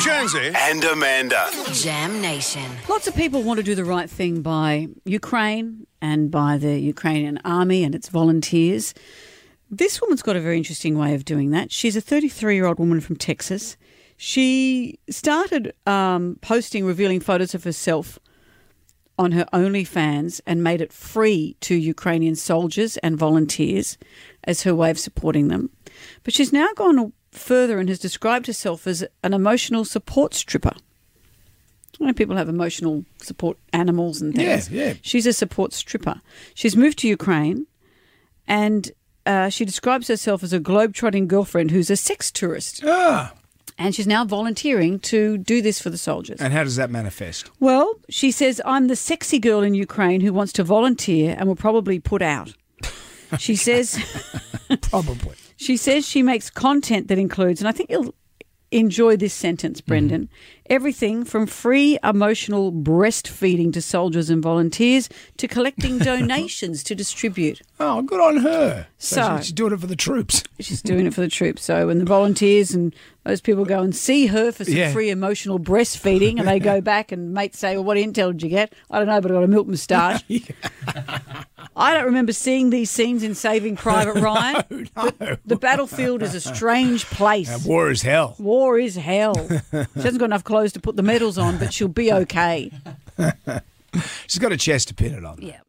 Jonesy and Amanda. Jam Nation. Lots of people want to do the right thing by Ukraine and by the Ukrainian army and its volunteers. This woman's got a very interesting way of doing that. She's a 33 year old woman from Texas. She started um, posting revealing photos of herself on her OnlyFans and made it free to Ukrainian soldiers and volunteers as her way of supporting them. But she's now gone further and has described herself as an emotional support stripper. I know people have emotional support animals and things. Yeah, yeah. She's a support stripper. She's moved to Ukraine and uh, she describes herself as a globe-trotting girlfriend who's a sex tourist. Ah. And she's now volunteering to do this for the soldiers. And how does that manifest? Well, she says, I'm the sexy girl in Ukraine who wants to volunteer and will probably put out. She says, Probably. she says she makes content that includes, and I think you'll enjoy this sentence, Brendan, mm-hmm. everything from free emotional breastfeeding to soldiers and volunteers to collecting donations to distribute. Oh, good on her. So- she's doing it for the troops. She's doing it for the troops. So when the volunteers and those people go and see her for some Yeah. free emotional breastfeeding, and they go back and mates say, "Well, what intel did you get?" I don't know, but I got a milk moustache. I don't remember seeing these scenes in Saving Private Ryan. no. The battlefield is a strange place. War is hell. War is hell. she hasn't got enough clothes to put the medals on, but she'll be okay. She's got a chest to pin it on. Yeah.